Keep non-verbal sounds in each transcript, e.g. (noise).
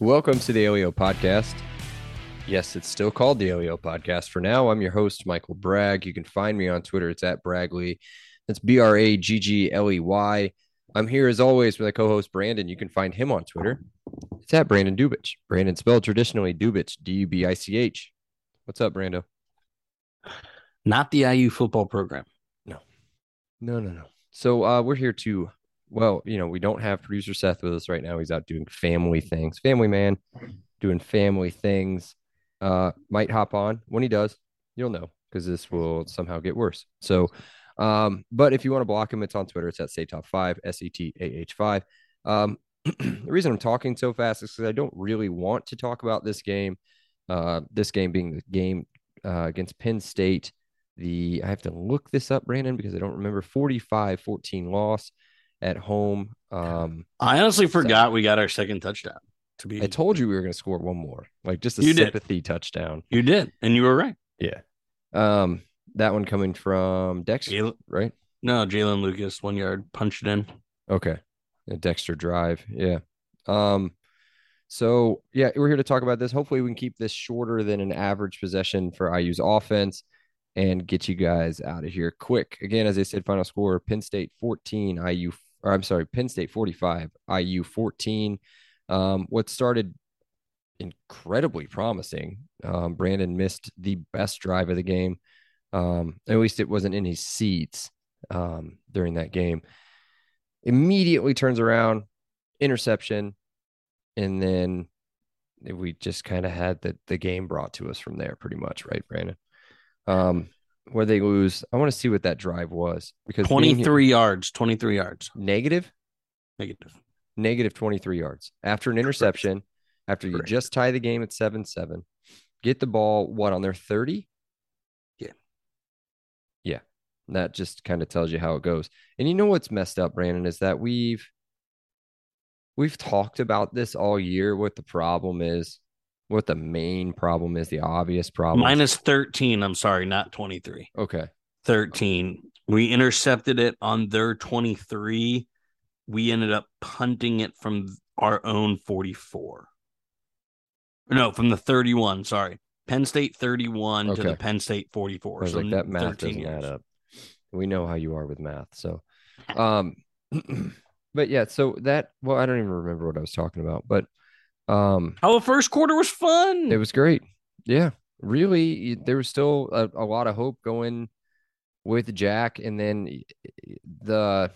Welcome to the LEO Podcast. Yes, it's still called the LEO Podcast for now. I'm your host, Michael Bragg. You can find me on Twitter. It's at Braggley. That's B R A G G L E Y. I'm here as always with my co-host Brandon. You can find him on Twitter. It's at Brandon Dubich. Brandon spelled traditionally Dubich, D U B I C H. What's up, Brando? Not the IU football program. No, no, no. No. So uh, we're here to, well, you know, we don't have producer Seth with us right now. He's out doing family things, family man, doing family things. Uh, might hop on when he does. You'll know because this will somehow get worse. So, um, but if you want to block him, it's on Twitter. It's at say top five, S E T A H five. Um, (clears throat) the reason I'm talking so fast is because I don't really want to talk about this game. Uh, this game being the game uh, against Penn State. The I have to look this up, Brandon, because I don't remember 45-14 loss at home. Um, I honestly forgot we got our second touchdown. To be, I told you we were going to score one more, like just a You did. sympathy touchdown. you did, and you were right. Yeah. Um, that one coming from Dexter, Jaylin, right? no, Jaylin Lucas, one yard, punched it in. Okay. A Dexter drive. Yeah. Um, so yeah, we're here to talk about this. Hopefully, we can keep this shorter than an average possession for IU's offense and get you guys out of here quick. Again, as I said, final score Penn State 14, IU, or I'm sorry, Penn State 45, IU 14. Um, what started incredibly promising. Um, Brandon missed the best drive of the game. Um, at least it wasn't in his seats um, during that game. Immediately turns around, interception, and then we just kind of had the the game brought to us from there, pretty much, right, Brandon? Um, where they lose, I want to see what that drive was because being here- 23 yards, 23 yards. negative, Negative. negative 23 yards after an interception, after you Correct. just tie the game at 7 7, get the ball, what, on their 30? That just kind of tells you how it goes. And you know what's messed up, Brandon, is that we've we've talked about this all year. What the problem is, what the main problem is, the obvious problem. Minus 13. I'm sorry, not 23. okay. 13. We intercepted it on their 23. We ended up punting it from our own 44. No, from the 31. Sorry. Penn State 31 to the Penn State I 44. was so like, that math doesn't yards. add up. We know how you are with math. So, um, (clears throat) but yeah, so that, well, I don't even remember what I was talking about, but, um, How the first quarter was fun. it was great. Yeah, really, there was still a, a lot of hope going with Jack, and then the,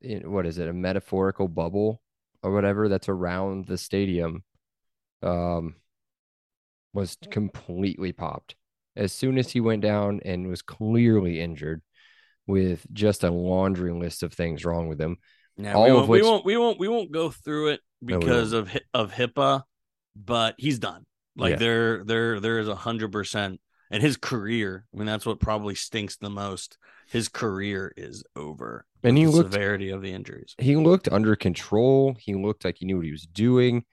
what is it, a metaphorical bubble or whatever that's around the stadium, um, was completely popped as soon as he went down and was clearly injured with just a laundry list of things wrong with him. Yeah, all we, of won't, which- we won't we won't we won't go through it No, because of of HIPAA, but he's done. Like Yeah. there there there is a hundred percent and his career, I mean that's what probably stinks the most. His career is over. And he the looked severity of the injuries. he looked under control. He looked like he knew what he was doing.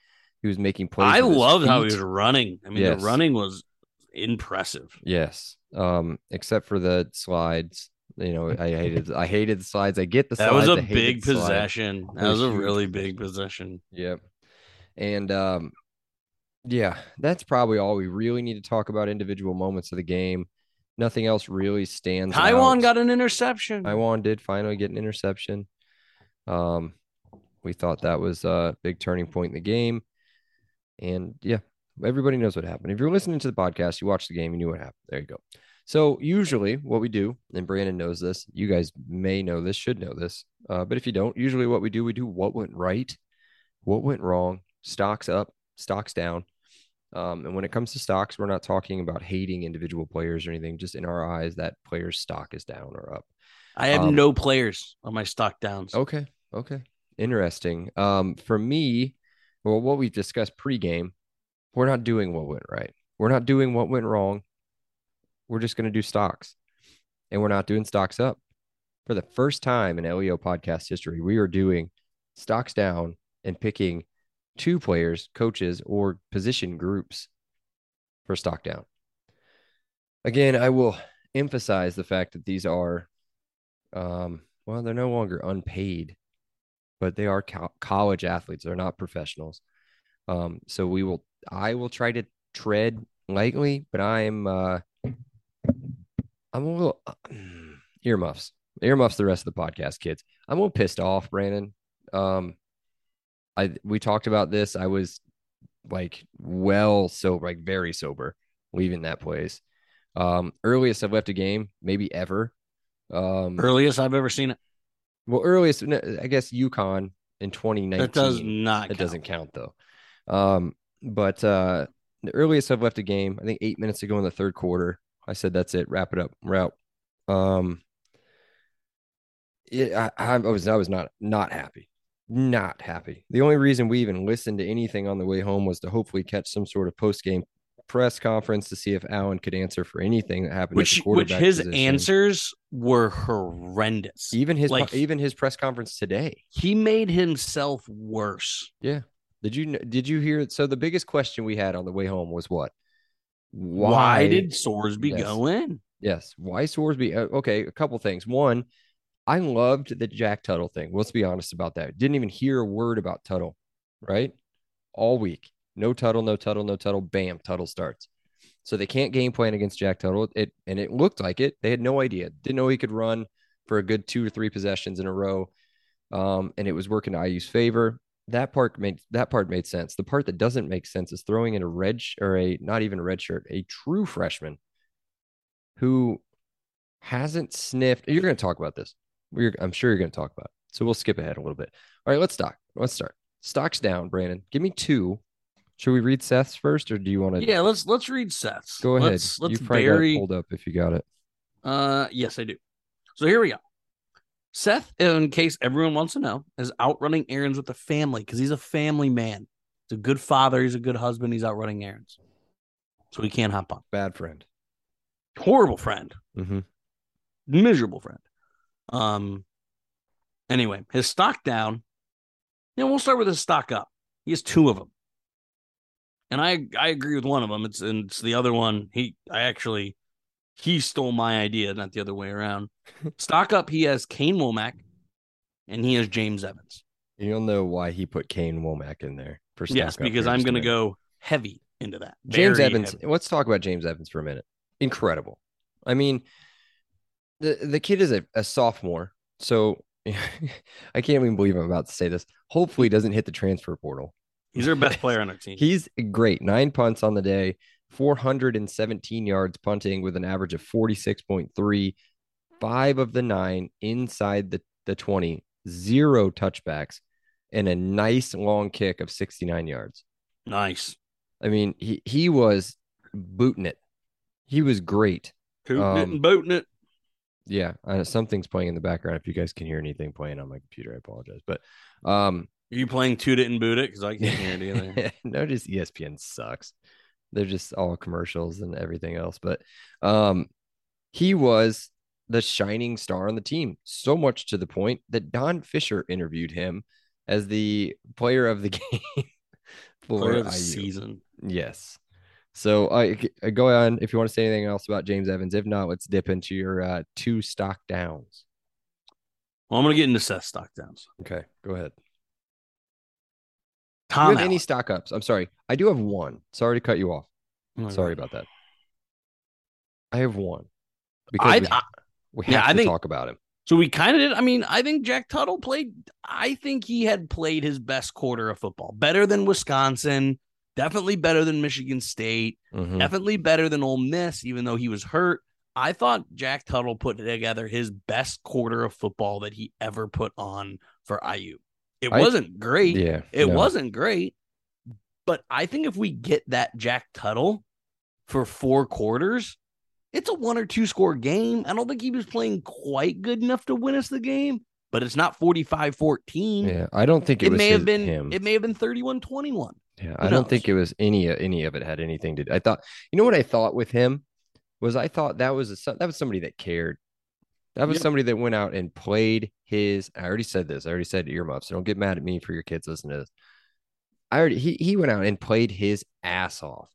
He was making plays. I loved how he was running. I mean Yes. the running was impressive. Yes. Um, except for the slides. You know, I hated I hated the slides. I get the That slides. was a big slides. possession. That was was a really big possession. Yep. And um yeah, that's probably all we really need to talk about individual moments of the game. Nothing else really stands Tiawan out. got an interception. Tiawan did finally get an interception. Um, we thought that was a big turning point in the game. And yeah, everybody knows what happened. If you're listening to the podcast, you watched the game, you knew what happened. There you go. So usually what we do, and Brandon knows this, you guys may know this, should know this. Uh, but if you don't, usually what we do, we do what went right, what went wrong, stocks up, stocks down. Um, and when it comes to stocks, we're not talking about hating individual players or anything. Just in our eyes, that player's stock is down or up. I have Um, no players on my stock downs. Okay. Okay. Interesting. Um, for me, well, what we've discussed pregame, we're not doing what went right. We're not doing what went wrong. We're just going to do stocks, and we're not doing stocks up. For the first time in LEO podcast history, we are doing stocks down and picking two players, coaches, or position groups for stock down. Again, I will emphasize the fact that these are, um, well, they're no longer unpaid, but they are co- college athletes. They're not professionals. Um, so we will, I will try to tread lightly, but I'm, uh, I'm a little earmuffs, earmuffs. The rest of the podcast, kids. I'm a little pissed off, Brandon. Um, I we talked about this. I was like well sober, like very sober, leaving that place. Um, earliest I've left a game, maybe ever. Um, Earliest I've ever seen it. well, earliest I guess UConn in 2019. That does not. That count. doesn't count though. Um, but uh, the earliest I've left a game, I think eight minutes ago in the third quarter. I said that's it. Wrap it up. We're out. Um, it, I, I was I was not not happy, not happy. The only reason we even listened to anything on the way home was to hopefully catch some sort of post game press conference to see if Allen could answer for anything that happened. Which which his position. answers were horrendous. even his like- even his press conference today. He made himself worse. Yeah. Did you did you hear? So the biggest question we had on the way home was what? Why, did Sorsby Yes. go in? Yes. Why Sorsby? uh, Okay, a couple things. One, I loved the Jack Tuttle thing. Let's be honest about that. Didn't even hear a word about Tuttle, right? All week. No Tuttle, no Tuttle, no Tuttle. Bam, Tuttle starts. So they can't game plan against Jack Tuttle. It and it looked like it. They had no idea. Didn't know he could run for a good two or three possessions in a row. Um, and it was working to IU's favor. That part made that part made sense. The part that doesn't make sense is throwing in a red sh- or a not even a red shirt, a true freshman who hasn't sniffed. You're going to talk about this. We're, I'm sure you're going to talk about. It. So we'll skip ahead a little bit. All right, let's stock. Let's start. Stocks down, Brandon. Give me two. Should we read Seth's first, or do you want to? Yeah, let's let's read Seth's. Go ahead. Let's let's you probably bury. pulled up if you got it. Uh, yes, I do. So here we go. Seth, in case everyone wants to know, is out running errands with the family because he's a family man. He's a good father. He's a good husband. He's out running errands, so he can't hop on. Bad friend. Horrible friend, Mm-hmm. miserable friend. Um. Anyway, his stock down. Yeah, we'll start with his stock up. He has two of them, and I I agree with one of them. It's and it's the other one. He I actually he stole my idea, not the other way around. (laughs) stock up. He has Kane Wommack, and he has James Evans. You'll know why he put Kane Wommack in there for stock yes, because I'm going to go heavy into that. James Very Evans. heavy. Let's talk about James Evans for a minute. Incredible. I mean, the the kid is a, a sophomore, so (laughs) I can't even believe I'm about to say this. Hopefully, he doesn't hit the transfer portal. He's our best (laughs) player on our team. He's great. Nine punts on the day, 417 yards punting with an average of 46.3. Five of the nine inside the, the 20, zero touchbacks, and a nice long kick of 69 yards. nice. I mean, he, he was booting it. He was great. Tooting it Um, and booting it. Yeah. Something's playing in the background. If you guys can hear anything playing on my computer, I apologize. But um, Are you playing toot it and boot it? Because I can't hear it either. Notice ESPN sucks. They're just all commercials and everything else. But um, he was the shining star on the team, so much to the point that Don Fisher interviewed him as the player of the (laughs) game for the season. Yes. So I I go on if you want to say anything else about James Evans. If not, let's dip into your uh, two stock downs. Well, I'm going to get into Seth stock downs. Okay, go ahead. Do Tom you have any stock ups? I'm sorry. I do have one. Sorry to cut you off. Okay. Sorry about that. I have one I- because we, I- we have yeah, I to think- talk about him. So we kind of did. I mean, I think Jack Tuttle played. I think he had played his best quarter of football, better than Wisconsin, definitely better than Michigan State, Mhm. definitely better than Ole Miss, even though he was hurt. I thought Jack Tuttle put together his best quarter of football that he ever put on for IU. It I- wasn't great. Yeah, It no. wasn't great, But I think if we get that Jack Tuttle for four quarters, it's a one or two score game. I don't think he was playing quite good enough to win us the game, but it's not 45 14. Yeah, I don't think it, It was may have been him. it may have been 31 21. Yeah, I don't think it was any any of it had anything to do. I thought, you know what I thought with him was I thought that was a that was somebody that cared. That was Yep. somebody that went out and played his. I already said this. I already said earmuffs. So don't get mad at me for your kids listening to this. I already he he went out and played his ass off.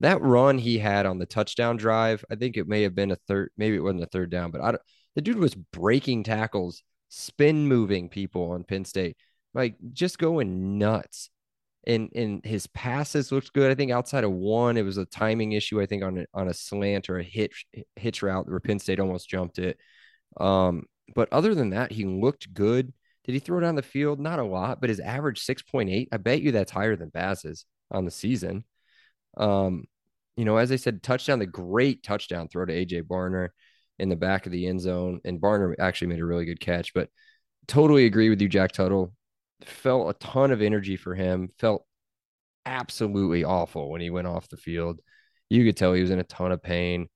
That run he had on the touchdown drive, I think it may have been a third, maybe it wasn't a third down, but I don't, the dude was breaking tackles, spin moving people on Penn State, like just going nuts and and his passes looked good. I think outside of one, it was a timing issue. I think on a, on a slant or a hitch hitch route where Penn State almost jumped it. Um, but other than that, he looked good. Did he throw down the field? Not a lot, but his average six point eight. I bet you that's higher than Baz's on the season. Um, you know, as I said, touchdown, the great touchdown throw to AJ Barner in the back of the end zone, and Barner actually made a really good catch. But totally agree with you, Jack Tuttle felt a ton of energy for him, felt absolutely awful when he went off the field. You could tell he was in a ton of pain.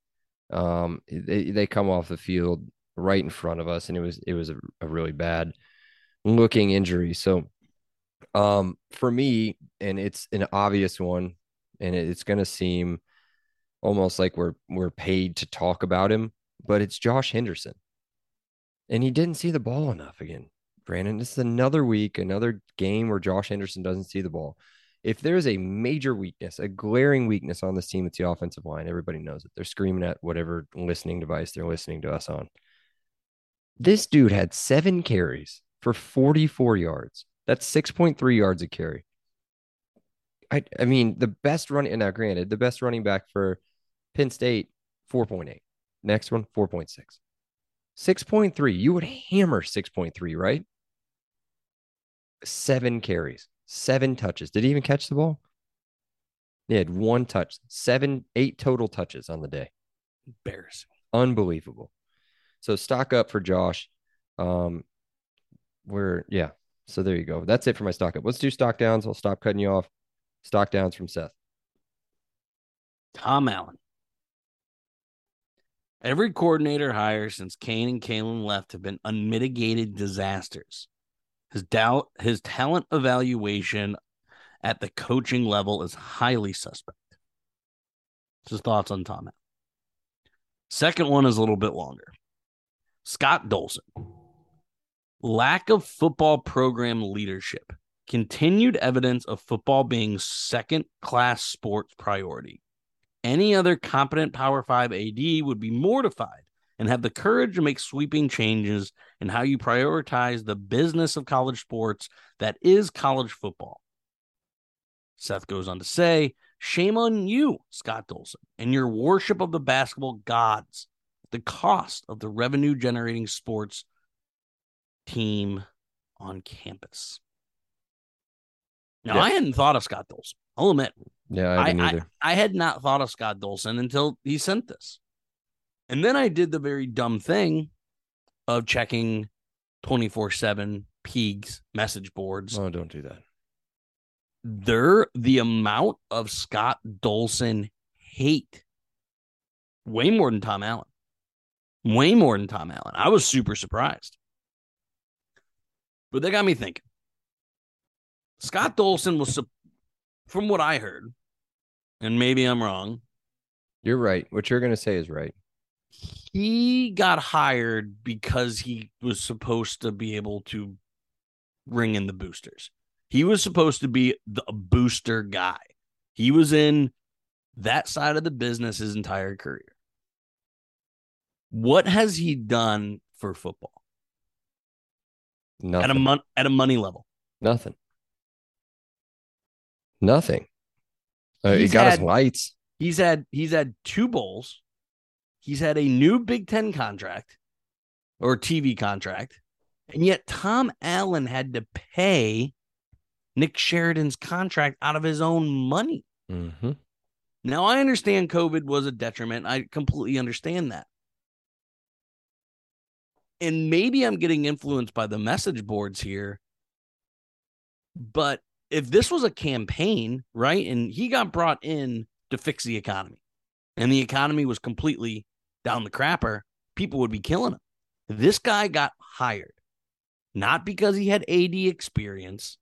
Um, they, they come off the field right in front of us, and it was it was a, a really bad looking injury. So um for me, and it's an obvious one, and it's gonna seem almost like we're we're paid to talk about him, but it's Josh Henderson. And he didn't see the ball enough again. Brandon, this is another week, another game where Josh Henderson doesn't see the ball. If there's a major weakness, a glaring weakness on this team, it's the offensive line. Everybody knows it. They're screaming at whatever listening device they're listening to us on. This dude had seven carries for 44 yards. That's 6.3 yards a carry. I, I mean, the best running, and now granted, the best running back for Penn State, 4.8. Next one, 4.6. 6.3. You would hammer 6.3, right? Seven carries, seven touches. Did he even catch the ball? He had one touch, seven, eight total touches on the day. Embarrassing. Unbelievable. So stock up for Josh. Um, we're yeah. So there you go. That's it for my stock up. Let's do stock downs. I'll stop cutting you off. Stock downs from Seth. Tom Allen. Every coordinator hire since Kane and Kalen left have been unmitigated disasters. His doubt, his talent evaluation at the coaching level is highly suspect. Just thoughts on Tom Allen. Second one is a little bit longer. Scott Dolson. Lack of football program leadership. Continued evidence of football being second class sports priority. Any other competent Power 5 AD would be mortified and have the courage to make sweeping changes in how you prioritize the business of college sports that is college football. Seth goes on to say, Shame on you, Scott Dolson, and your worship of the basketball gods. The cost of the revenue generating sports team on campus. Now, Yeah. I hadn't thought of Scott Dolson. I'll admit, Yeah, I I, I. I had not thought of Scott Dolson until he sent this. And then I did the very dumb thing of checking 24 7 Peegs message boards. oh, don't do that. There, the amount of Scott Dolson hate, way more than Tom Allen. Way more than Tom Allen. I was super surprised. But that got me thinking. Scott Dolson was, from what I heard, and maybe I'm wrong, You're right. What you're gonna say is right. he got hired because he was supposed to be able to ring in the boosters. He was supposed to be the booster guy. He was in that side of the business his entire career. What has he done for football Nothing. at a mon- at a money level? Nothing. Nothing. Uh, he got had- us lights. He's had he's had two bowls. He's had a new Big Ten contract or TV contract, and yet Tom Allen had to pay Nick Sheridan's contract out of his own money. Mm-hmm. Now I understand COVID was a detriment. I completely understand that. And maybe I'm getting influenced by the message boards here, but if this was a campaign, right, and he got brought in to fix the economy, and the economy was completely down the crapper, people would be killing him. This guy got hired not because he had AD experience,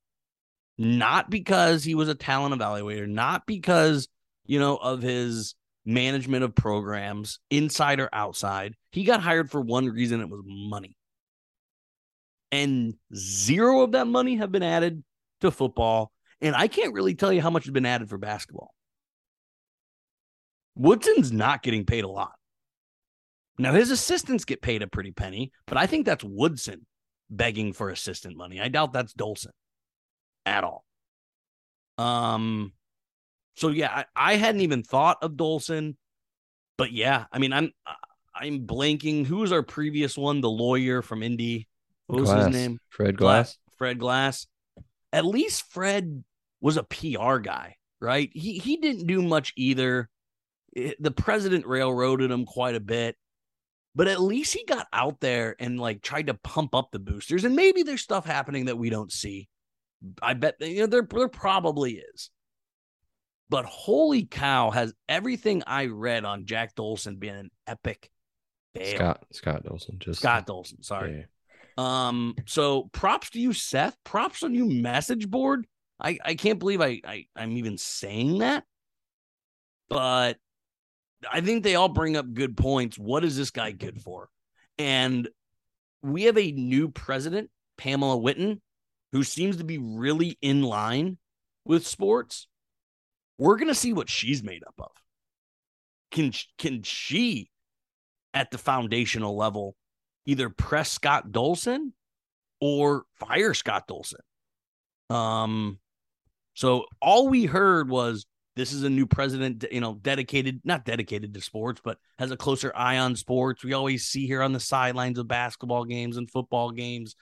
not because he was a talent evaluator, not because, you know, of his management of programs, inside or outside. He got hired for one reason it was money. And zero of that money have been added to football. And I can't really tell you how much has been added for basketball. Woodson's not getting paid a lot. Now, his assistants get paid a pretty penny, but I think that's Woodson begging for assistant money. I doubt that's Dolson at all. Um, so yeah, I, I hadn't even thought of Dolson, but yeah, I mean, I'm I'm blanking. Who was our previous one? The lawyer from Indy. What was his name? Fred Glass. Fred Glass. At least Fred was a PR guy, right? He he didn't do much either. It- the president railroaded him quite a bit, but at least he got out there and like tried to pump up the boosters. And maybe there's stuff happening that we don't see. I bet you know there there probably is. But holy cow, has everything I read on Jack Dolson been an epic fail? Scott Scott Dolson. Just Scott Dolson, sorry. Yeah. Um, so props to you, Seth. Props on you, message board. I, I can't believe I, I I'm even saying that. But I think they all bring up good points. What is this guy good for? And we have a new president, Pamela Whitten, who seems to be really in line with sports. We're gonna see what she's made up of. Can can she at the foundational level either press Scott Dolson or fire Scott Dolson. Um, so all we heard was this is a new president, you know, dedicated, not dedicated to sports, but has a closer eye on sports. We always see here on the sidelines of basketball games and football games.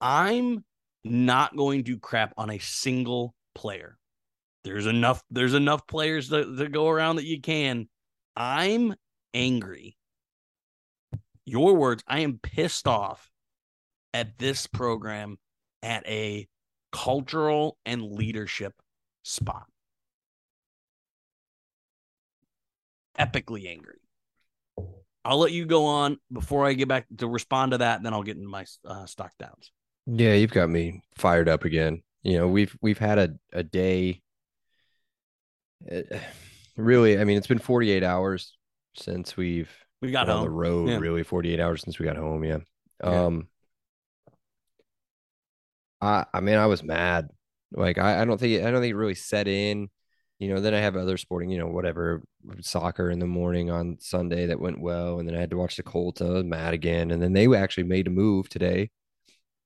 I'm not going to crap on a single player. There's enough, there's enough players to, go around that you can. I'm angry your words, I am pissed off at this program at a cultural and leadership spot. Epically angry. I'll let you go on before I get back to respond to that, and then I'll get into my uh, stock downs. Yeah, you've got me fired up again. You know, we've we've had a a day. Uh, (sighs) really, I mean, it's been 48 hours since we've We got been on the road. Yeah. Really, 48 hours since we got home. Yeah. Yeah. Um. I I mean, I was mad. Like I, I don't think I don't think it really set in. You know, then I have other sporting, you know, whatever soccer in the morning on Sunday that went well, and then I had to watch the Colts. I was mad again, and then they actually made a move today.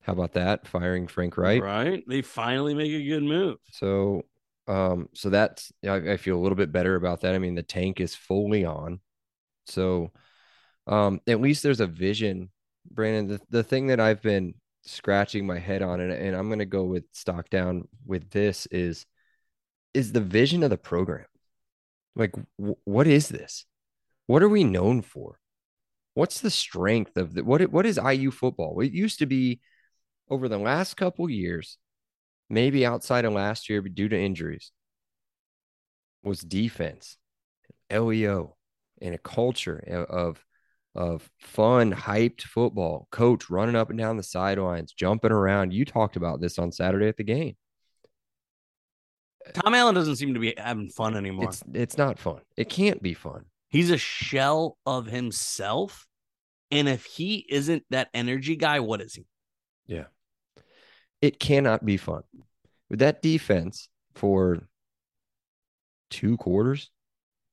How about that? Firing Frank Reich. Right? They finally make a good move. So, um, so that's I, I feel a little bit better about that. I mean, the tank is fully on, so, um, at least there's a vision, Brandon. The the thing that I've been scratching my head on, and and I'm gonna go with stock down with this is, is the vision of the program. Like, w- what is this? What are we known for? What's the strength of the what? What is IU football? It used to be over the last couple years maybe outside of last year, but due to injuries, was defense, LEO, and a culture of of fun, hyped football. Coach running up and down the sidelines, jumping around. You talked about this on Saturday at the game. Tom Allen doesn't seem to be having fun anymore. It's it's not fun. It can't be fun. He's a shell of himself. And if he isn't that energy guy, what is he? Yeah. It cannot be fun. With that defense for two quarters,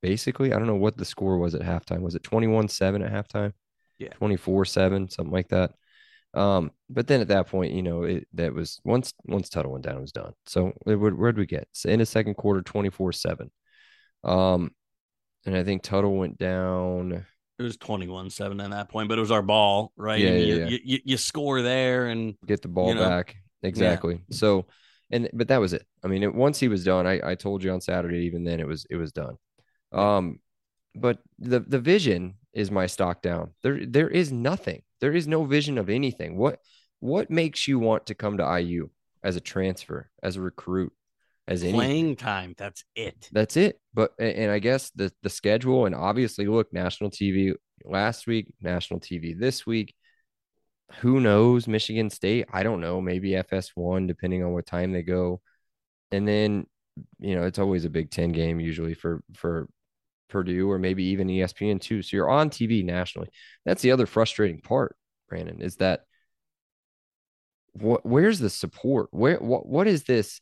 basically, I don't know what the score was at halftime. Was it 21 7 at halftime? Yeah. 24 7, something like that. Um, but then at that point, you know, it that was once once Tuttle went down, it was done. So where where'd we get? So in the second quarter, 24 7. Um, and I think Tuttle went down. It was 21 7 at that point, but it was our ball, right? Yeah, yeah, you, yeah. You, you, you score there and get the ball back. Exactly. So, and but that was it. I mean, it, once he was done, I, I told you on Saturday, even then it was it was done. Um, but the the vision is my stock down. There there is nothing. There is no vision of anything. What what makes you want to come to IU? as a transfer, as a recruit, as any Playing time. That's it. that's it. But and I guess the the schedule and obviously look national TV last week, national TV this week. Who knows? Michigan State, I don't know. Maybe FS1, depending on what time they go. And then, you know, it's always a Big Ten game usually for for Purdue or maybe even ESPN too. So you're on TV nationally. That's the other frustrating part, Brandon, is that what where's the support? Where what what is this?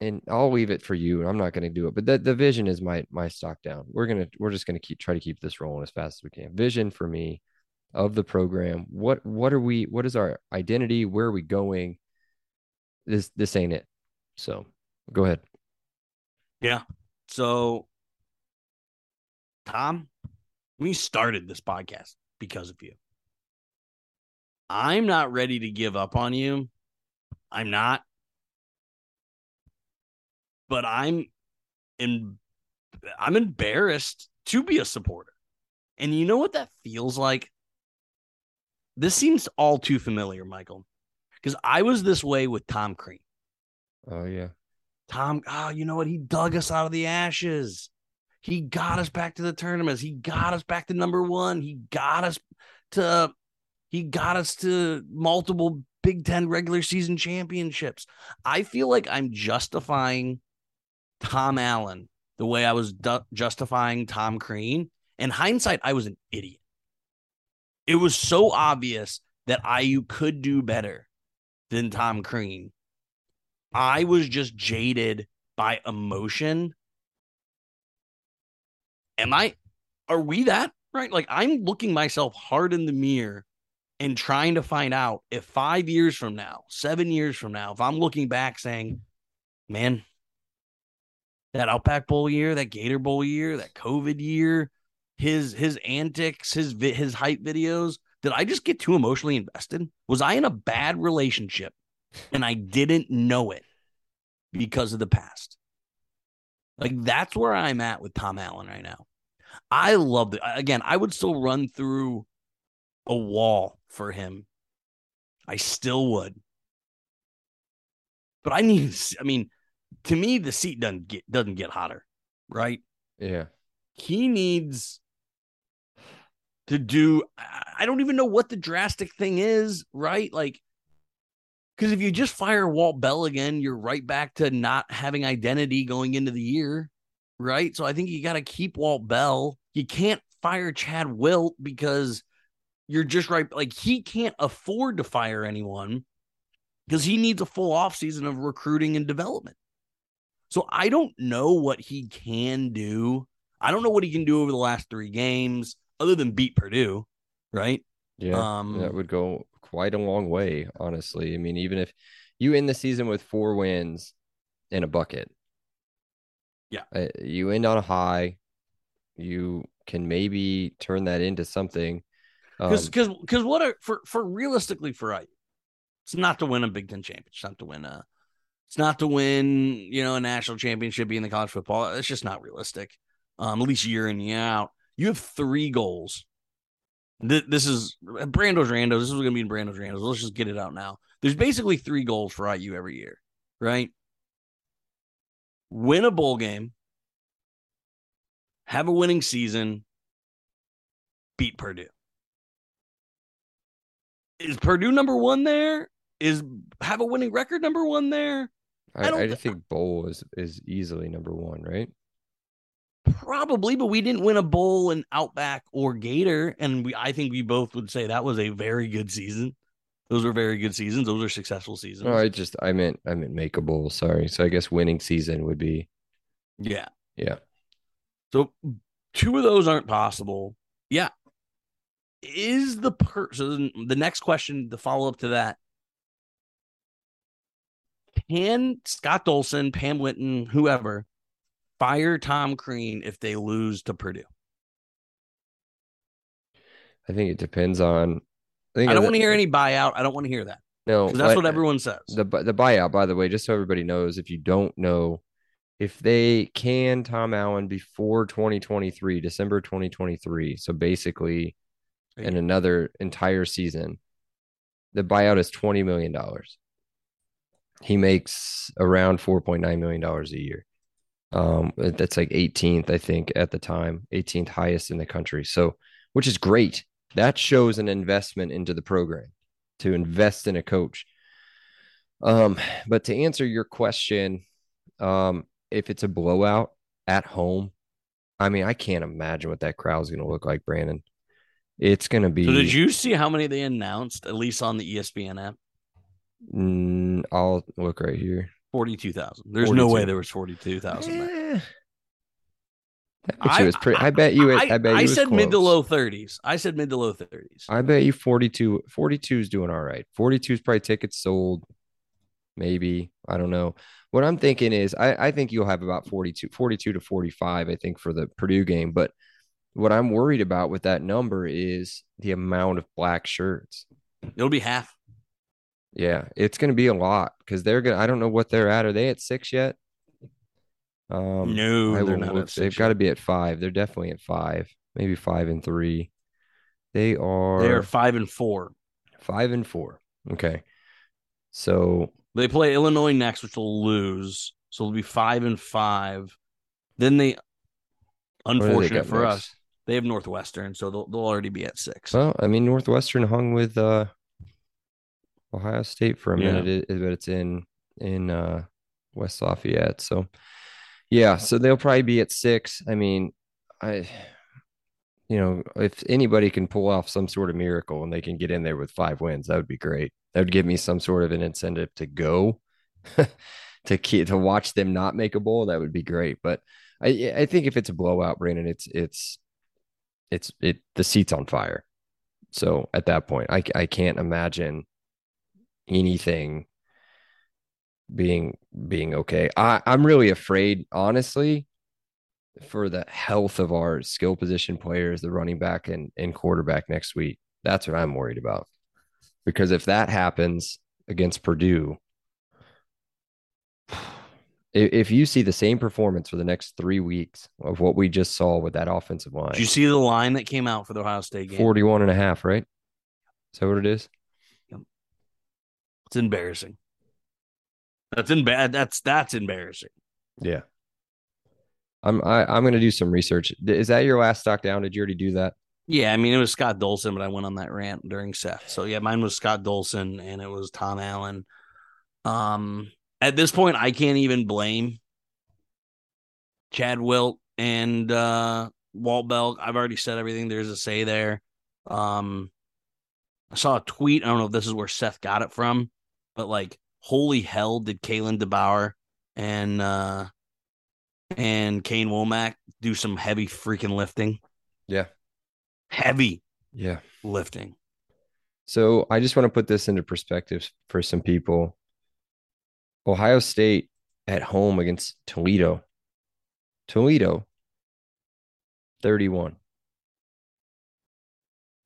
And I'll leave it for you. And I'm not going to do it, but the, the vision is my my stock down. We're gonna we're just gonna keep try to keep this rolling as fast as we can. Vision for me of the program. What what are we? What is our identity? Where are we going? This this ain't it. So go ahead. Yeah. So, Tom, we started this podcast because of you. I'm not ready to give up on you. I'm not. But I'm in I'm embarrassed to be a supporter. And you know what that feels like? This seems all too familiar, Michael. Because I was this way with Tom Crean. Oh yeah. Tom, oh, you know what? He dug us out of the ashes. He got us back to the tournaments. He got us back to number one. He got us to he got us to multiple Big Ten regular season championships. I feel like I'm justifying Tom Allen the way I was du- justifying Tom Crean. In hindsight, I was an idiot. It was so obvious that IU could do better than Tom Crean. I was just jaded by emotion. Am I? Are we that? Right? Like I'm looking myself hard in the mirror and trying to find out if five years from now, seven years from now, if I'm looking back saying, man, that Outback Bowl year, that Gator Bowl year, that COVID year, his his antics, his his hype videos, did I just get too emotionally invested? Was I in a bad relationship and I didn't know it because of the past? Like that's where I'm at with Tom Allen right now. I love it. Again, I would still run through a wall for him. I still would. But I need I mean, to me the seat doesn't get doesn't get hotter, right? Yeah. he needs to do I don't even know what the drastic thing is, right? Like because if you just fire Walt Bell again, you're right back to not having identity going into the year, right? So I think you got to keep Walt Bell. You can't fire Chad Wilt because you're just right. Like he can't afford to fire anyone because he needs a full offseason of recruiting and development. So I don't know what he can do. I don't know what he can do over the last three games other than beat Purdue, right? Yeah. Um, that would go quite a long way, honestly. I mean, even if you end the season with four wins in a bucket, Yeah. uh, you end on a high. You can maybe turn that into something. Um, Because because because what are for for realistically for IU, it's not to win a Big Ten championship. It's not to win a. It's not to win, you know, a national championship being the college football. It's just not realistic. Um, at least year in year out. You have three goals. Th- This is uh, Brando's Randos. This is going to be in Brando's Randos. Let's just get it out now. There's basically three goals for IU every year, right? Win a bowl game, have a winning season, beat Purdue. Is Purdue number one there? Is have a winning record number one there? I I, don't I, thi- think Bowl is is easily number one, right? Probably, but we didn't win a bowl in Outback or Gator, and we I think we both would say that was a very good season. Those were very good seasons. Those are successful seasons. No, I just I meant I meant make a bowl. Sorry. So I guess winning season would be Yeah. yeah. So two of those aren't possible. Yeah. Is the person the next question, the follow up to that? Can Scott Dolson, Pam Whitten, whoever, fire Tom Crean if they lose to Purdue? I think it depends on. I I don't the- want to hear any buyout. I don't want to hear that No, that's what everyone says. the the buyout. By the way, just so everybody knows, if you don't know, if they can Tom Allen before 2023, December 2023, so basically in another entire season, the buyout is 20 million dollars. he makes around $4.9 million a year. Um, that's like 18th, I think, at the time, 18th highest in the country. So, which is great. That shows an investment into the program to invest in a coach. Um, but to answer your question, um, if it's a blowout at home, I mean, I can't imagine what that crowd's going to look like, Brandon. It's going to be. So did you see how many they announced, at least on the ESPN app? Mm, I'll look right here. Forty-two thousand. There's no way there was forty-two thousand. Eh. I bet you was pretty. I, bet you. It, I, bet you I it was said mid to low thirties. I said mid to low thirties. I bet you 42. 42 is doing all right. 42 is probably tickets sold. Maybe. I don't know. What I'm thinking is I, I think you'll have about 42, 42 to 45, I think, for the Purdue game. But what I'm worried about with that number is the amount of black shirts. It'll be half. Yeah, it's going to be a lot because they're going to, I don't know what they're at. Are they at six yet? Um, No, I they're not look. They've got to be at five. They're definitely at five, maybe five and three. They are, They are five and four. five and four. Okay. So They play Illinois next, which will lose. So it'll be five and five. Then they, do they unfortunate for next? us, they have Northwestern, so they'll, they'll already be at six. Well, I mean, Northwestern hung with uh, Ohio State for a Yeah. minute, but it's in in uh, West Lafayette. So, yeah, so they'll probably be at six. I mean, I, you know, if anybody can pull off some sort of miracle and they can get in there with five wins, that would be great. That would give me some sort of an incentive to go, (laughs) to keep, to watch them not make a bowl. That would be great. But I I think if it's a blowout, Brandon, it's it's it's it the seat's on fire. So at that point, I I can't imagine anything being being okay. I I'm really afraid, honestly, for the health of our skill position players, the running back and and quarterback next week. That's what I'm worried about. Because if that happens against Purdue, (sighs) if you see the same performance for the next three weeks of what we just saw with that offensive line, Did you see the line that came out for the Ohio State game? 41 and a half, right? Is that what it is? It's embarrassing. That's in bad. That's that's embarrassing. Yeah. I'm I, I'm gonna do some research. Is that your last stock down? Did you already do that? Yeah, I mean it was Scott Dolson, but I went on that rant during Seth. So yeah, mine was Scott Dolson and it was Tom Allen. Um, at this point, I can't even blame Chad Wilt and uh, Walt Bell. I've already said everything there's to say there. Um, I saw a tweet. I don't know if this is where Seth got it from, but like, holy hell, did Kalen DeBoer and uh, and Kane Wommack do some heavy freaking lifting? Yeah. Heavy Yeah. lifting. So I just want to put this into perspective for some people. Ohio State at home against Toledo. Toledo, 31.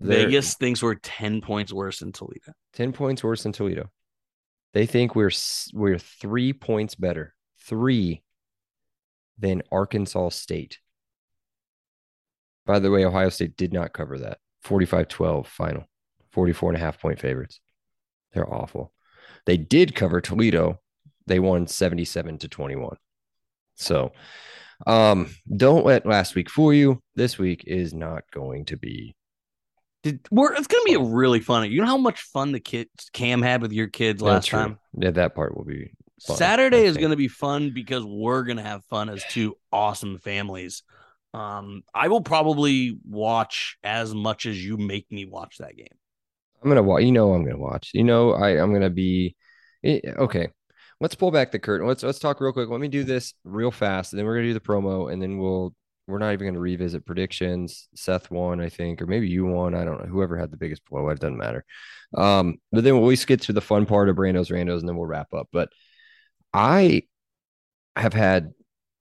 They're Vegas thinks we're 10 points worse than Toledo. 10 points worse than Toledo. They think we're we're 3 points better. 3 than Arkansas State. By the way, Ohio State did not cover that. 45-12 final. 44 and a half point favorites. They're awful. They did cover Toledo. They won 77 to 21. So, um, don't let last week fool you. This week is not going to be Did we're it's gonna be a really fun. You know how much fun the kids Cam had with your kids last true. time? Yeah, that part will be fun, Saturday is gonna be fun because we're gonna have fun as two awesome families. Um, I will probably watch as much as you make me watch that game. I'm gonna watch. You know, I'm gonna watch. You know, I I'm gonna be eh, okay. Let's pull back the curtain. Let's let's talk real quick. Let me do this real fast, and then we're gonna do the promo, and then we'll we're not even gonna revisit predictions. Seth won, I think, or maybe you won. I don't know. Whoever had the biggest blowout, it doesn't matter. Um, but then we'll least get to the fun part of Brando's Randos, and then we'll wrap up. But I have had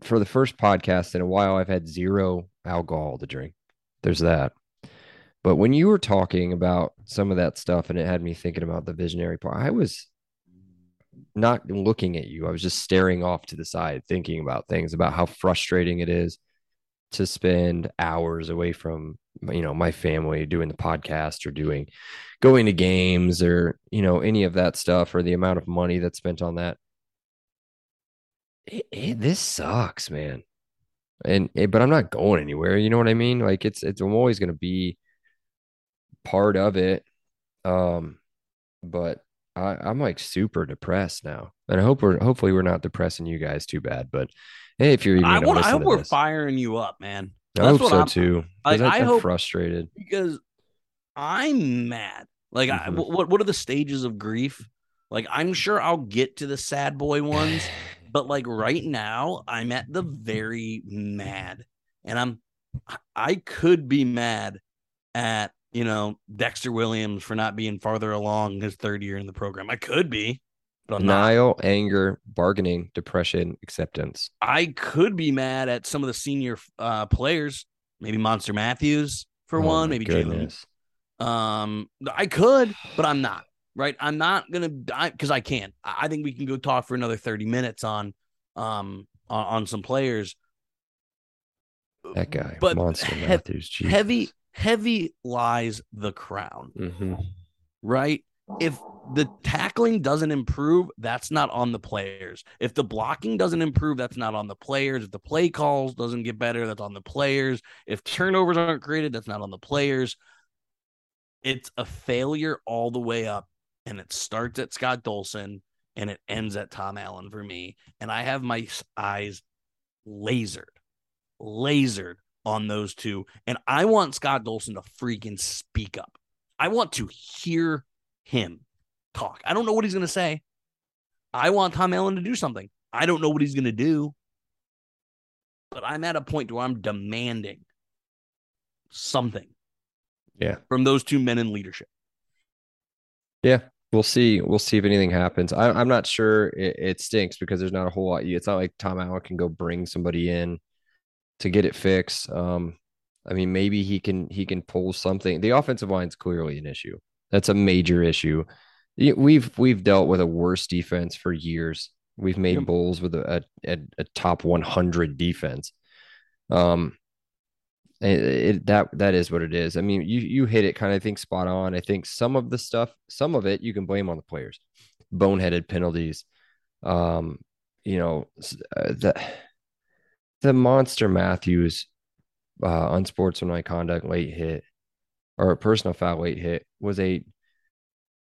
for the first podcast in a while, I've had zero alcohol to drink. There's that. But when you were talking about some of that stuff and it had me thinking about the visionary part, I was not looking at you. I was just staring off to the side, thinking about things, about how frustrating it is to spend hours away from, you know, my family doing the podcast or doing going to games or, you know, any of that stuff or the amount of money that's spent on that. it, it, this sucks, man. And it, but I'm not going anywhere. You know what I mean? Like it's it's I'm always gonna be part of it. Um, but I, I'm like super depressed now, and I hope we're hopefully we're not depressing you guys too bad. But if you're even I want. I hope we're this, firing you up, man. I That's hope what so I'm- too. like, I, I am frustrated. because I'm mad. Like, I, Mhm. what what are the stages of grief? Like, I'm sure I'll get to the sad boy ones, (sighs) but like right now, I'm at the very mad, and I'm I could be mad at you know Dexter Williams for not being farther along his third year in the program. I could be, but I'm not. Denial, anger, bargaining, depression, acceptance. I could be mad at some of the senior uh, players, maybe Monster Matthews for Oh one, maybe Jaylin. Um, I could, but I'm not. Right, I'm not gonna die because I, can't. I I think we can go talk for another thirty minutes on, um, on, on some players. That guy, but Monster he- Matthews. Jesus. heavy, heavy lies the crown. Mhm. Right, if the tackling doesn't improve, that's not on the players. If the blocking doesn't improve, that's not on the players. If the play calls doesn't get better, that's on the players. If turnovers aren't created, that's not on the players. It's a failure all the way up. And it starts at Scott Dolson and it ends at Tom Allen for me. And I have my eyes lasered, lasered on those two. And I want Scott Dolson to freaking speak up. I want to hear him talk. I don't know what he's going to say. I want Tom Allen to do something. I don't know what he's going to do. But I'm at a point where I'm demanding something Yeah. from those two men in leadership. Yeah, we'll see. We'll see if anything happens. I, I'm not sure. It, it stinks because there's not a whole lot. It's not like Tom Allen can go bring somebody in to get it fixed. Um, I mean, maybe he can he can pull something. The offensive line's clearly an issue. That's a major issue. We've we've dealt with a worse defense for years. We've made Yep. bowls with a, a, a, top 100 defense. Um, it, it, that that is what it is. I mean, you you hit it kind of I think spot on. I think some of the stuff, some of it you can blame on the players. Boneheaded penalties. Um, you know, uh, the the monster Matthews uh unsportsmanlike conduct late hit or a personal foul late hit was a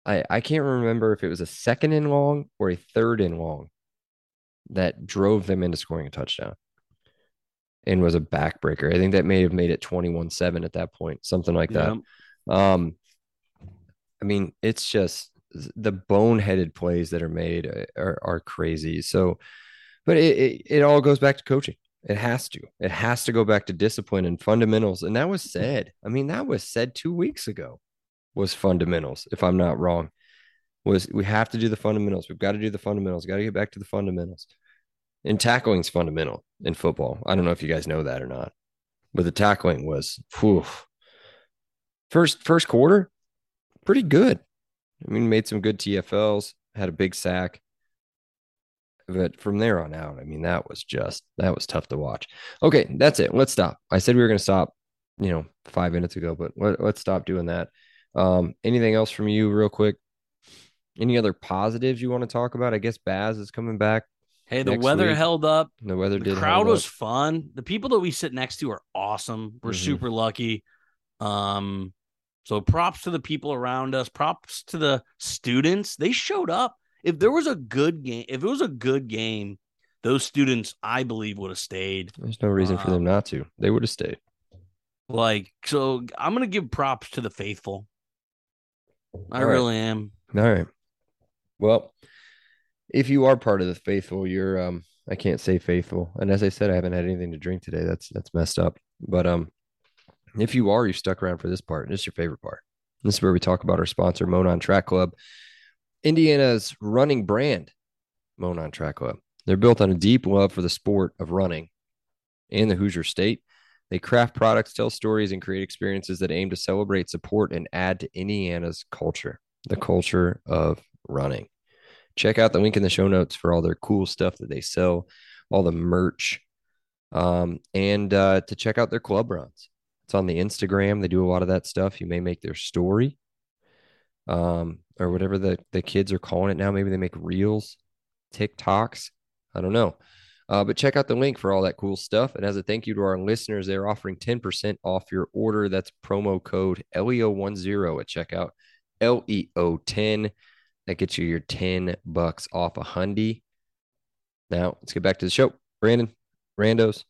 I I can't remember if it was a second and long or a third and long that drove them into scoring a touchdown and was a backbreaker. I think that may have made it 21-7 at that point, something like that. Um, I mean, it's just the boneheaded plays that are made uh, are, are crazy. So, but it, it, it all goes back to coaching. It has to. It has to go back to discipline and fundamentals. And that was said. I mean, that was said two weeks ago. Was fundamentals, if I'm not wrong. Was we have to do the fundamentals. We've got to do the fundamentals. Got to get back to the fundamentals. And tackling's fundamental in football. I don't know if you guys know that or not, but the tackling was whew, first first quarter pretty good. I mean, made some good TFLs, had a big sack. But from there on out, I mean, that was just that was tough to watch. Okay, that's it. Let's stop. I said we were going to stop, you know, five minutes ago, but let, let's stop doing that. Um, anything else from you, real quick? Any other positives you want to talk about? I guess Baz is coming back. Hey, the weather week, held up. The weather The did. crowd was up. fun. The people that we sit next to are awesome. We're Mhm. super lucky. Um, so props to the people around us. Props to the students. They showed up. If there was a good game, if it was a good game, those students, I believe, would have stayed. There's no reason for them Um, not to. They would have stayed. Like, so I'm gonna give props to the faithful. I All right. really am. All right. Well, if you are part of the faithful, you're um I can't say faithful. And as I said, I haven't had anything to drink today. That's that's messed up. But um if you are, you stuck around for this part. This is your favorite part. This is where we talk about our sponsor, Monon Track Club, Indiana's running brand, Monon Track Club. They're built on a deep love for the sport of running in the Hoosier State. They craft products, tell stories, and create experiences that aim to celebrate, support, and add to Indiana's culture, the culture of running. Check out the link in the show notes for all their cool stuff that they sell, all the merch, um, and uh, to check out their club runs. It's on the Instagram. They do a lot of that stuff. You may make their story, um, or whatever the the kids are calling it now. Maybe they make reels, TikToks. I don't know. Uh, but check out the link for all that cool stuff. And as a thank you to our listeners, they're offering 10% off your order. That's promo code LEO10 at checkout. LEO10. That gets you your 10 bucks off a Hundy. Now let's get back to the show. Brandon, Randos,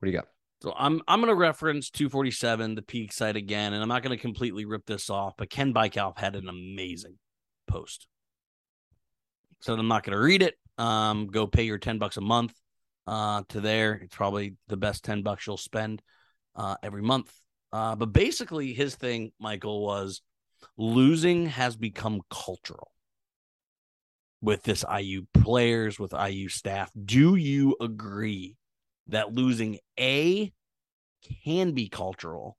what do you got? So I'm I'm gonna reference 247, the Peegs site again, and I'm not gonna completely rip this off, but Ken Bikoff had an amazing post. So I'm not gonna read it. Um, go pay your 10 bucks a month uh to there. It's probably the best 10 bucks you'll spend uh every month. Uh, but basically his thing, Michael, was losing has become cultural with this IU players, with IU staff. Do you agree that losing A can be cultural?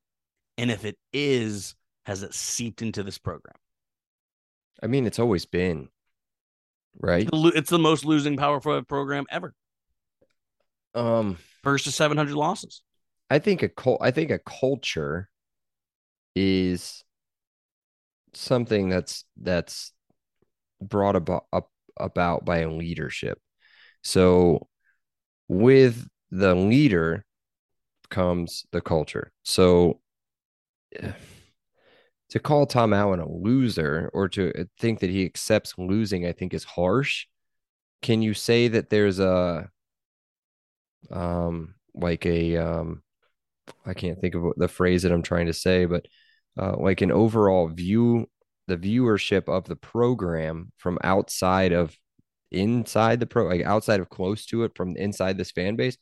And if it is, has it seeped into this program? I mean, it's always been right. It's the most losing power forward program ever. Um, First to 700 losses. I think a cult. I think a culture is something that's that's brought about up, about by a leadership. So with the leader comes the culture. So (sighs) to call Tom Allen a loser or to think that he accepts losing, I think is harsh. Can you say that there's a um like a um I can't think of the phrase that I'm trying to say, but uh, like an overall view, the viewership of the program from outside of inside the pro, like outside of close to it from inside this fan base.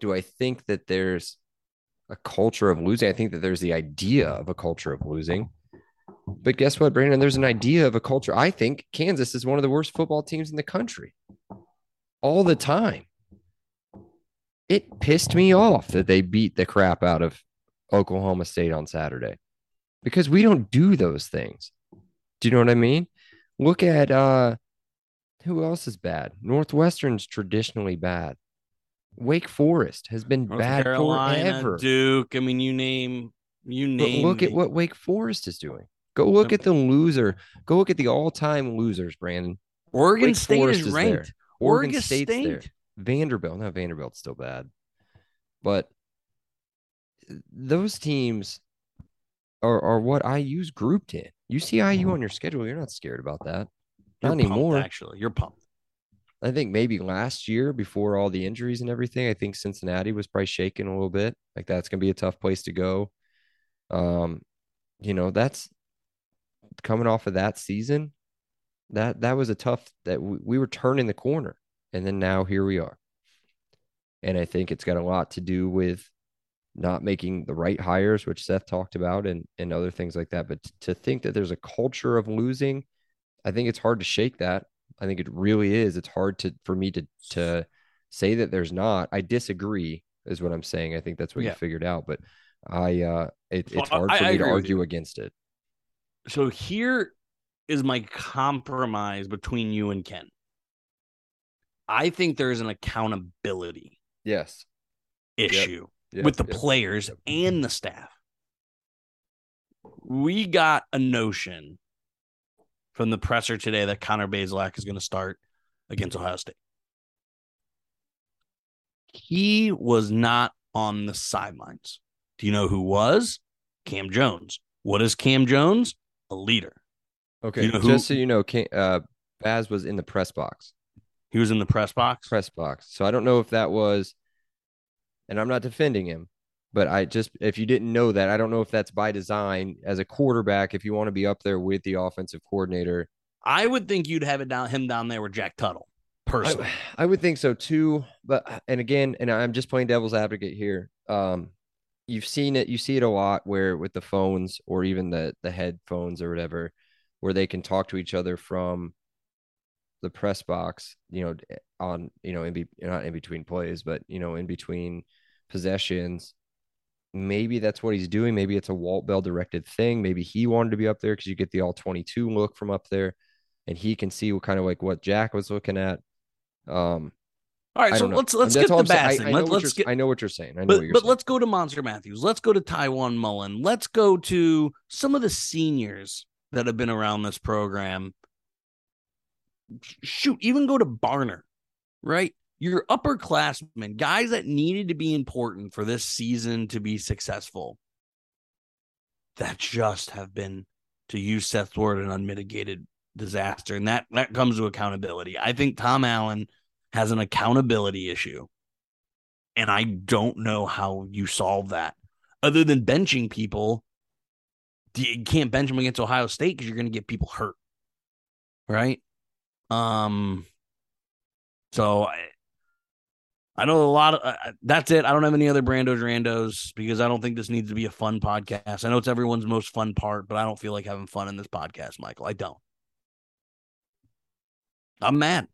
Do I think that there's a culture of losing? I think that there's the idea of a culture of losing. But guess what, Brandon? There's an idea of a culture. I think Kansas is one of the worst football teams in the country all the time it pissed me off that they beat the crap out of Oklahoma State on Saturday because we don't do those things. Do you know what I mean? Look at uh who else is bad? Northwestern's traditionally bad. Wake Forest has been North bad Carolina, forever. Duke. I mean, you name, you But name. look at what Wake Forest is doing. Go look at the loser. Go look at the all-time losers, Brandon. Oregon Wake State Forest is is ranked. there. Oregon, Oregon State's State. there. Vanderbilt. Now Vanderbilt's still bad. But those teams are, are what use grouped in. You see IU on your schedule, you're not scared about that. You're Not pumped, anymore. actually, you're pumped. I think maybe last year before all the injuries and everything, I think Cincinnati was probably shaking a little bit. Like that's gonna be a tough place to go. Um, you know, that's coming off of that season. That that was a tough that we, we were turning the corner, and then now here we are. And I think it's got a lot to do with not making the right hires, which Seth talked about, and and other things like that. But t- to think that there's a culture of losing, I think it's hard to shake that. I think it really is. It's hard to for me to to say that there's not. I disagree, is what I'm saying. I think that's what Yeah. you figured out, but I uh it, it's hard I- for me to argue against it. So here is my compromise between you and Ken. I think there's an accountability Yes. issue yes with the yes. players and the staff. We got a notion from the presser today that Connor Bazelak is going to start against Ohio State. He was not on the sidelines. Do you know who was? Cam Jones. What is Cam Jones? A leader. Okay. You know who- just so you know, Can- uh Baz was in the press box. He was in the press box. Press box. So I don't know if that was and I'm not defending him, but I just if you didn't know that, I don't know if that's by design as a quarterback if you want to be up there with the offensive coordinator. I would think you'd have it down him down there with Jack Tuttle. Personally. I, I would think so too, but and again, and I'm just playing devil's advocate here. Um, you've seen it, you see it a lot where with the phones or even the the headphones or whatever, where they can talk to each other from the press box, you know, on you know in be not in between plays, but you know in between possessions. Maybe that's what he's doing. Maybe it's a Walt Bell directed thing. Maybe he wanted to be up there because you get the all 22 look from up there, and he can see what kind of like what Jack was looking at. Um, All right, so know. let's let's get the. Bass I. I Let, you're, get I know what you're saying. I know but what you're but saying. let's go to Monster Matthews. Let's go to Tiawan Mullen. Let's go to some of the seniors that have been around this program. Shoot, even go to Barner, right? your upperclassmen, guys that needed to be important for this season to be successful, that just have been, to use Seth's word, an unmitigated disaster. And that that comes to accountability. I think Tom Allen has an accountability issue. And I don't know how you solve that other than benching people. You can't bench them against Ohio State because you're going to get people hurt. Right. Um, so I, I know a lot of uh, that's it. I don't have any other Brandos Randos because I don't think this needs to be a fun podcast. I know it's everyone's most fun part, but I don't feel like having fun in this podcast, Michael. I don't. I'm mad.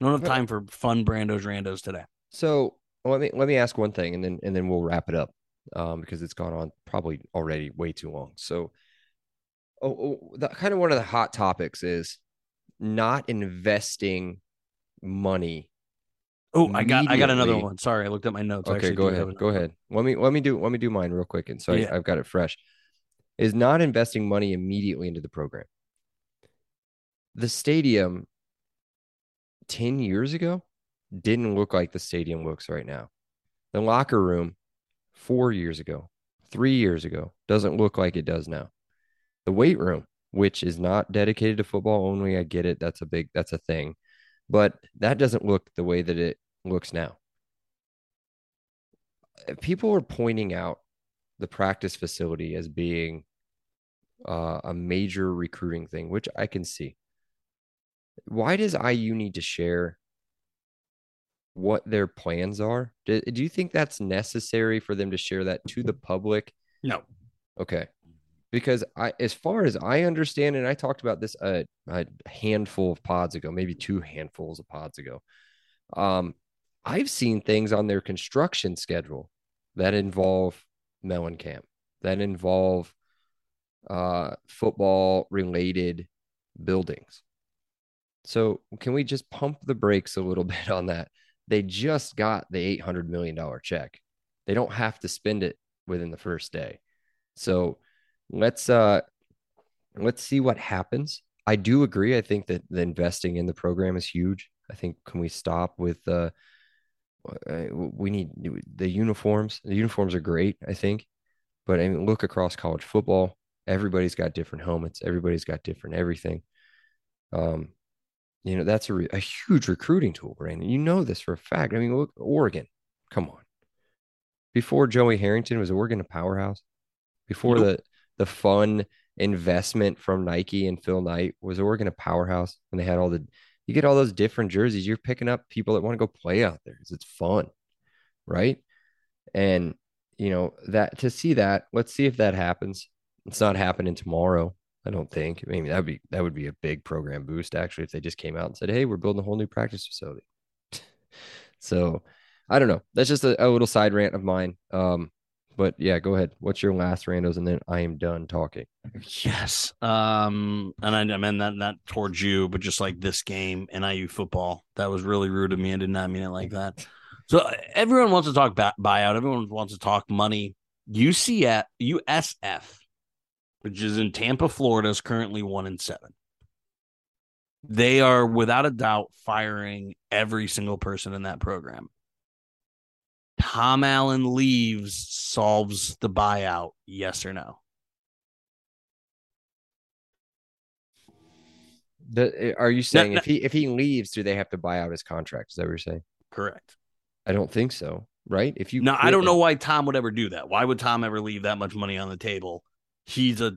I don't have time for fun Brandos Randos today. So let me let me ask one thing, and then and then we'll wrap it up um, because it's gone on probably already way too long. So, oh, oh the, kind of one of the hot topics is not investing money. Oh, I got I got another one. Sorry, I looked at my notes. Okay, go ahead. Go ahead. Let me let me do let me do mine real quick, and so yeah. I, I've got it fresh. Is not investing money immediately into the program. The stadium 10 years ago didn't look like the stadium looks right now. The locker room four years ago, three years ago, doesn't look like it does now. The weight room, which is not dedicated to football only, I get it. That's a big, that's a thing. But that doesn't look the way that it looks now. People are pointing out the practice facility as being uh, a major recruiting thing, which I can see why does IU need to share what their plans are? Do, do you think that's necessary for them to share that to the public? No. Okay. Because I, as far as I understand, and I talked about this a, a handful of pods ago, maybe two handfuls of pods ago. Um, I've seen things on their construction schedule that involve Mellencamp, that involve uh, football related buildings. So can we just pump the brakes a little (laughs) bit on that? They just got the $800 million check. They don't have to spend it within the first day. So let's uh let's see what happens. I do agree. I think that the investing in the program is huge. I think can we stop with uh we need the uniforms. The uniforms are great, I think. But I mean look across college football. Everybody's got different helmets, everybody's got different everything. Um, you know, that's a, re- a huge recruiting tool, Brandon. You know this for a fact. I mean, look, Oregon, come on. Before Joey Harrington, was Oregon a powerhouse? Before nope. the the fun investment from Nike and Phil Knight, was Oregon a powerhouse? And they had all the you get all those different jerseys. You're picking up people that want to go play out there because it's fun, right? And you know that to see that, let's see if that happens. It's not happening tomorrow. I don't think. I mean, that'd be that would be a big program boost actually if they just came out and said, "Hey, we're building a whole new practice facility." (laughs) so, I don't know. That's just a, a, little side rant of mine. Um, but yeah, go ahead. What's your last randos, and then I am done talking. Yes. Um, and I, I meant that not towards you, but just like this game, NIU football. That was really rude of me. I did not mean it like that. So everyone wants to talk buyout. Everyone wants to talk money. UCF, USF which is in Tampa, Florida, is currently one in seven. They are without a doubt firing every single person in that program. Tom Allen leaves solves the buyout, yes or no? The, eh, are you saying no, no, if he if he leaves, do they have to buy out his contract? Is that what you're saying? Correct. I don't think so. Right? If you no, I don't know why Tom would ever do that. Why would Tom ever leave that much money on the table he's a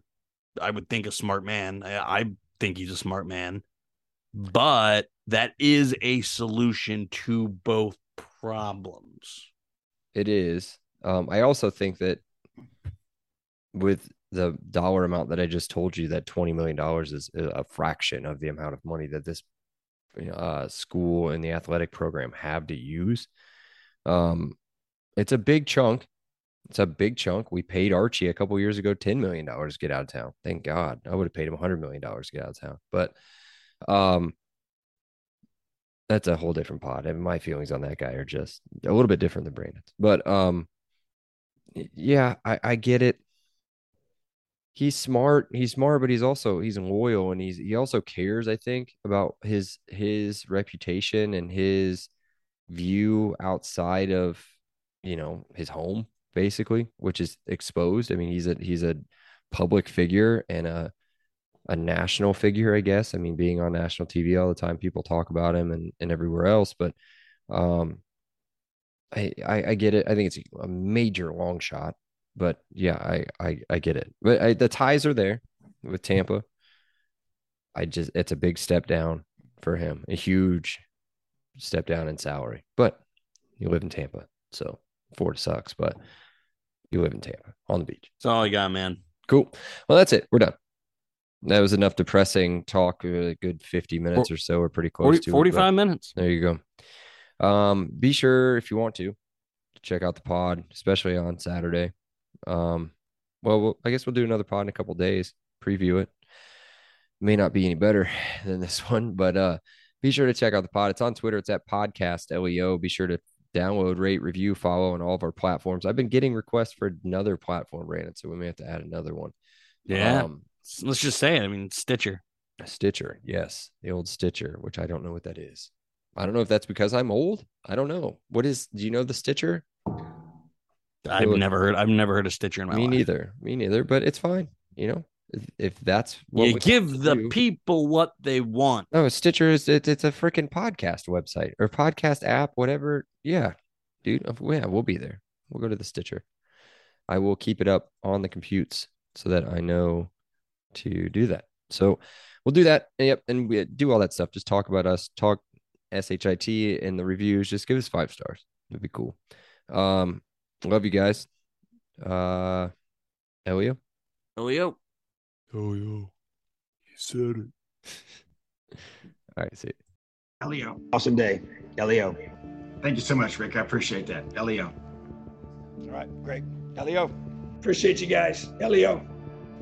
I would think a smart man. I, I think he's a smart man, but that is a solution to both problems. It is. Um, I also think that with the dollar amount that I just told you, that twenty million dollars is a fraction of the amount of money that this uh, school and the athletic program have to use. Um, it's a big chunk. It's a big chunk. We paid Archie a couple years ago $10 million to get out of town. Thank God. I would have paid him $100 million to get out of town. But um, that's a whole different pod. And my feelings on that guy are just a little bit different than Brandon's. But um, yeah, I, I get it. He's smart. He's smart, but he's also he's loyal and he's he also cares, I think, about his his reputation and his view outside of you know his home basically which is exposed i mean he's a he's a public figure and a a national figure i guess i mean being on national tv all the time people talk about him and, and everywhere else but um I, I i get it i think it's a major long shot but yeah i i, I get it but I, the ties are there with tampa i just it's a big step down for him a huge step down in salary but you live in tampa so Florida sucks, but you live in Tampa on the beach. That's all I got, man. Cool. Well, that's it. We're done. That was enough depressing talk. A good 50 minutes or so. We're pretty close 40, to 45 but minutes. There you go. Um, be sure if you want to check out the pod, especially on Saturday. Um, well, we'll I guess we'll do another pod in a couple days, preview it. May not be any better (sighs) than this one, but uh be sure to check out the pod. It's on Twitter. It's at podcast LEO. Be sure to download, rate, review, follow on all of our platforms. I've been getting requests for another platform, Brandon, so we may have to add another one. Yeah. Um, Let's just say it. I mean, Stitcher. Stitcher, yes, the old Stitcher, which I don't know what that is. I don't know if that's because I'm old. I don't know. What is? Do you know the Stitcher? I've Look, never heard. I've never heard of Stitcher in my Me life. neither. Me neither. But it's fine. You know, if, if that's what You give the do- people what they want. No, Stitcher is it's, it's a freaking podcast website or podcast app, whatever. Yeah, dude. Yeah, we'll be there. We'll go to the Stitcher. I will keep it up on the computes so that I know to do that. So we'll do that. and Yep, and we do all that stuff. Just talk about us. Talk shit in the reviews. Just give us five stars. It'd be cool. Um, love you guys. Uh, Elio. Elio. Yeah, he said it. (laughs) all right, see. you. Elio. Awesome day. Elio. Thank you so much, Rick. I appreciate that. Elio. All right, great. Elio. Appreciate you guys. Elio.